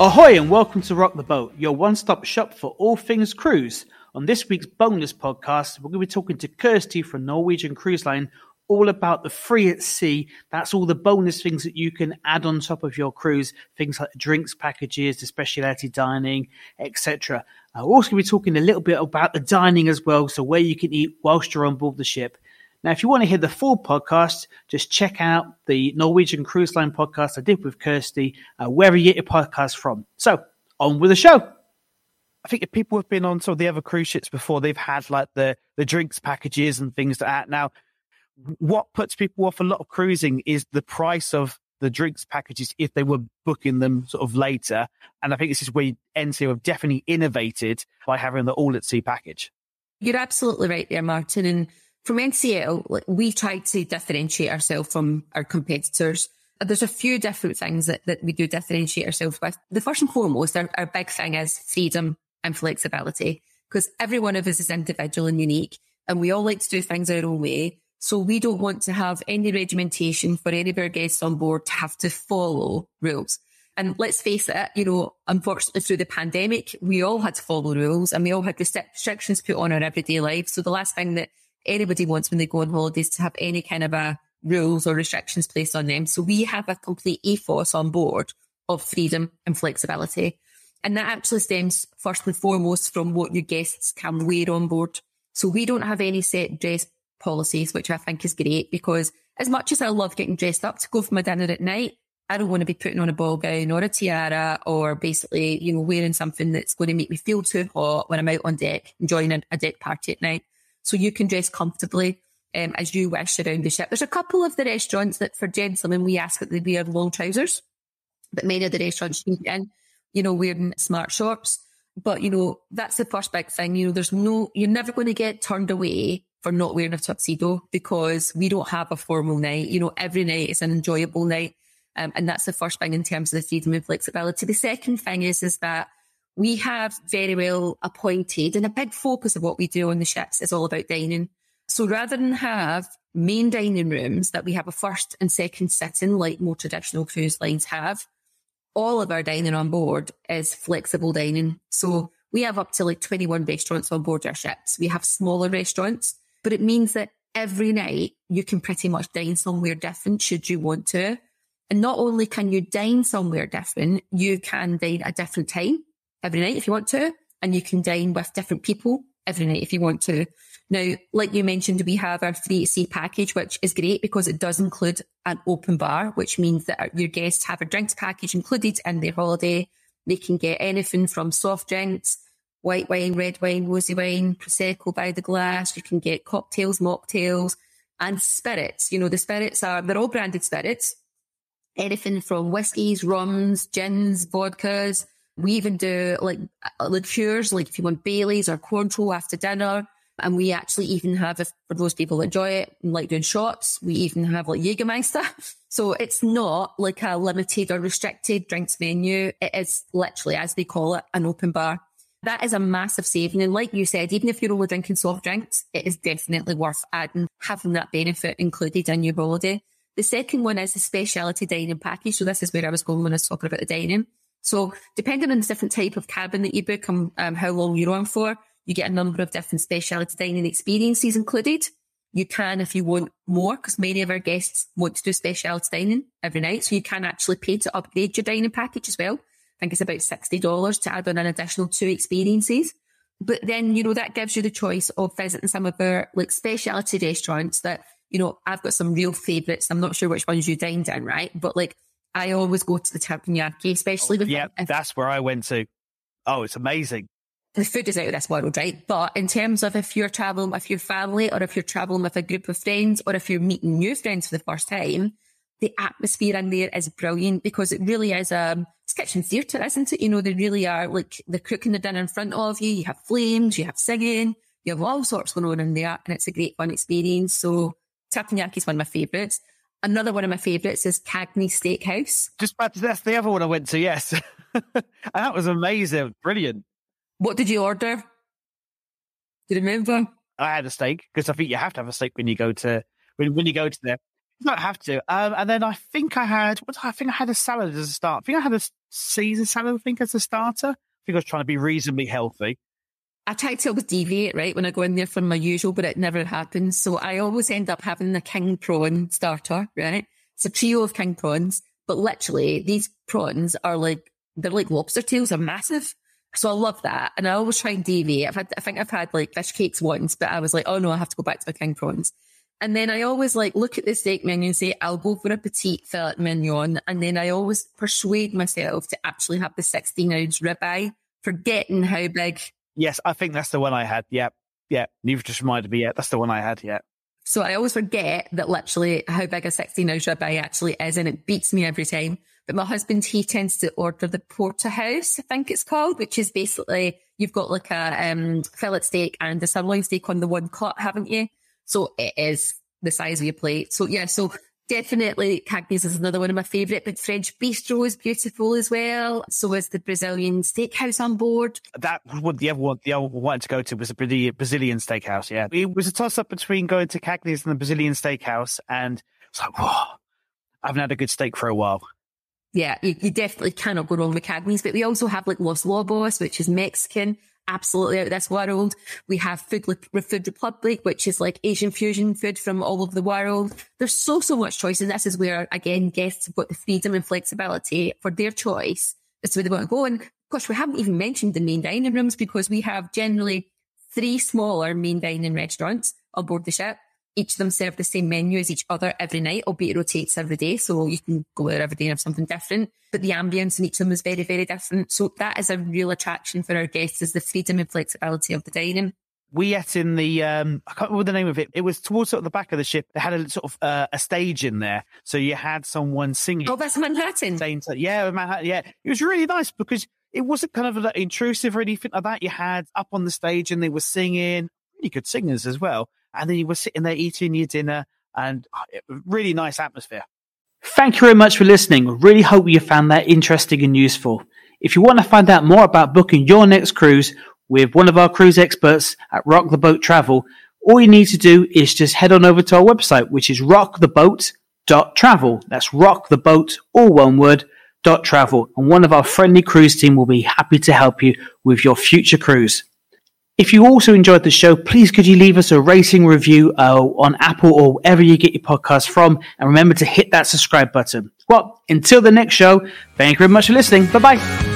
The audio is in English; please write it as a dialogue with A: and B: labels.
A: Ahoy and welcome to Rock the Boat, your one stop shop for all things cruise. On this week's bonus podcast, we're going to be talking to Kirsty from Norwegian Cruise Line all about the free at sea. That's all the bonus things that you can add on top of your cruise, things like drinks packages, the specialty dining, etc. Uh, we're also going to be talking a little bit about the dining as well, so where you can eat whilst you're on board the ship. Now, if you want to hear the full podcast, just check out the Norwegian Cruise Line podcast I did with Kirsty, uh, wherever you get your podcast from. So, on with the show.
B: I think if people have been on some of the other cruise ships before, they've had like the the drinks packages and things like that. Now, what puts people off a lot of cruising is the price of the drinks packages if they were booking them sort of later. And I think this is where NCL have definitely innovated by having the all at sea package.
C: You're absolutely right there, Martin. And from NCL, we try to differentiate ourselves from our competitors. There's a few different things that, that we do differentiate ourselves with. The first and foremost, our, our big thing is freedom and flexibility because every one of us is individual and unique and we all like to do things our own way. So we don't want to have any regimentation for any of our guests on board to have to follow rules. And let's face it, you know, unfortunately through the pandemic, we all had to follow rules and we all had restrictions put on our everyday life. So the last thing that anybody wants when they go on holidays to have any kind of a rules or restrictions placed on them. So we have a complete ethos on board of freedom and flexibility. And that actually stems first and foremost from what your guests can wear on board. So we don't have any set dress policies, which I think is great because as much as I love getting dressed up to go for my dinner at night, I don't want to be putting on a ball gown or a tiara or basically, you know, wearing something that's going to make me feel too hot when I'm out on deck enjoying a, a deck party at night. So you can dress comfortably um, as you wish around the ship. There's a couple of the restaurants that for gentlemen, we ask that they wear long trousers, but many of the restaurants you in, you know, wearing smart shorts. But, you know, that's the first big thing. You know, there's no, you're never going to get turned away for not wearing a tuxedo because we don't have a formal night. You know, every night is an enjoyable night. Um, and that's the first thing in terms of the freedom and flexibility. The second thing is, is that we have very well appointed and a big focus of what we do on the ships is all about dining. So rather than have main dining rooms that we have a first and second sitting like more traditional cruise lines have, all of our dining on board is flexible dining. So we have up to like 21 restaurants on board our ships. We have smaller restaurants, but it means that every night you can pretty much dine somewhere different should you want to. And not only can you dine somewhere different, you can dine at a different time every night if you want to, and you can dine with different people every night if you want to. Now, like you mentioned, we have our 3C package, which is great because it does include an open bar, which means that your guests have a drinks package included in their holiday. They can get anything from soft drinks, white wine, red wine, rosy wine, Prosecco by the glass. You can get cocktails, mocktails, and spirits. You know, the spirits are, they're all branded spirits. Anything from whiskies, rums, gins, vodkas, we even do like uh, liqueurs, like if you want Baileys or Cointreau after dinner. And we actually even have, if, for those people that enjoy it, and like doing shots, we even have like Jägermeister. So it's not like a limited or restricted drinks menu. It is literally, as they call it, an open bar. That is a massive saving. And like you said, even if you're only drinking soft drinks, it is definitely worth adding, having that benefit included in your holiday. The second one is the specialty dining package. So this is where I was going when I was talking about the dining. So depending on the different type of cabin that you book and um, how long you're on for, you get a number of different specialty dining experiences included. You can, if you want more, because many of our guests want to do specialty dining every night. So you can actually pay to upgrade your dining package as well. I think it's about $60 to add on an additional two experiences. But then, you know, that gives you the choice of visiting some of our like specialty restaurants that, you know, I've got some real favorites. I'm not sure which ones you dined in, right? But like I always go to the teppanyaki, especially with
B: yeah, that's where I went to. Oh, it's amazing.
C: The food is out of this world, right? But in terms of if you're traveling with your family or if you're traveling with a group of friends or if you're meeting new friends for the first time, the atmosphere in there is brilliant because it really is a um, it's kitchen theatre, isn't it? You know, they really are like they're cooking the dinner in front of you. You have flames, you have singing, you have all sorts going on in there, and it's a great fun experience. So teppanyaki is one of my favourites. Another one of my favourites is Cagney Steakhouse.
B: Just about to, that's the other one I went to, yes. And that was amazing. Brilliant.
C: What did you order? Do you remember?
B: I had a steak because I think you have to have a steak when you go to when, when you go to there. You don't have to. Um, and then I think I had, what I think I had a salad as a start. I think I had a Caesar salad, I think, as a starter. I think I was trying to be reasonably healthy.
C: I try to always deviate, right, when I go in there from my usual, but it never happens. So I always end up having the king prawn starter, right? It's a trio of king prawns, but literally these prawns are like, they're like lobster tails, they're massive. So I love that. And I always try and deviate. I've had, I think I've had like fish cakes once, but I was like, oh no, I have to go back to my king prawns. And then I always like look at the steak menu and say, I'll go for a petite fillet mignon. And then I always persuade myself to actually have the 16 ounce ribeye, forgetting how big.
B: Yes, I think that's the one I had. Yep. Yeah. You've just reminded me. Yeah. That's the one I had. Yeah.
C: So I always forget that literally how big a 16 ounce ribeye actually is. And it beats me every time. But my husband, he tends to order the porterhouse, I think it's called, which is basically you've got like a um, fillet steak and a sirloin steak on the one cut, haven't you? So it is the size of your plate. So yeah, so definitely Cagney's is another one of my favourite, but French Bistro is beautiful as well. So is the Brazilian steakhouse on board.
B: That the other one, the other one wanted to go to was a Brazilian steakhouse. Yeah. It was a toss up between going to Cagney's and the Brazilian steakhouse. And it's like, whoa, I haven't had a good steak for a while.
C: Yeah, you, you definitely cannot go wrong with Cagney's, but we also have like Los Lobos, which is Mexican absolutely out of this world. We have Food, Food Republic, which is like Asian fusion food from all over the world. There's so, so much choice. And this is where, again, guests have got the freedom and flexibility for their choice as to where they want to go. And of course, we haven't even mentioned the main dining rooms because we have generally three smaller main dining restaurants on board the ship each of them serve the same menu as each other every night, albeit it rotates every day. So you can go there every day and have something different. But the ambience in each of them is very, very different. So that is a real attraction for our guests is the freedom and flexibility of the dining.
B: We ate in the um, I can't remember the name of it. It was towards sort of the back of the ship. They had a sort of uh, a stage in there, so you had someone singing.
C: Oh, that's Manhattan.
B: Yeah, Manhattan. Yeah, it was really nice because it wasn't kind of intrusive or anything like that. You had up on the stage and they were singing, really good singers as well and then you were sitting there eating your dinner and oh, really nice atmosphere.
A: Thank you very much for listening. Really hope you found that interesting and useful. If you want to find out more about booking your next cruise with one of our cruise experts at Rock the Boat Travel, all you need to do is just head on over to our website, which is rocktheboat.travel. That's rock the boat, all one word, dot travel. And one of our friendly cruise team will be happy to help you with your future cruise. If you also enjoyed the show, please could you leave us a rating review uh, on Apple or wherever you get your podcast from, and remember to hit that subscribe button. Well, until the next show, thank you very much for listening. Bye bye.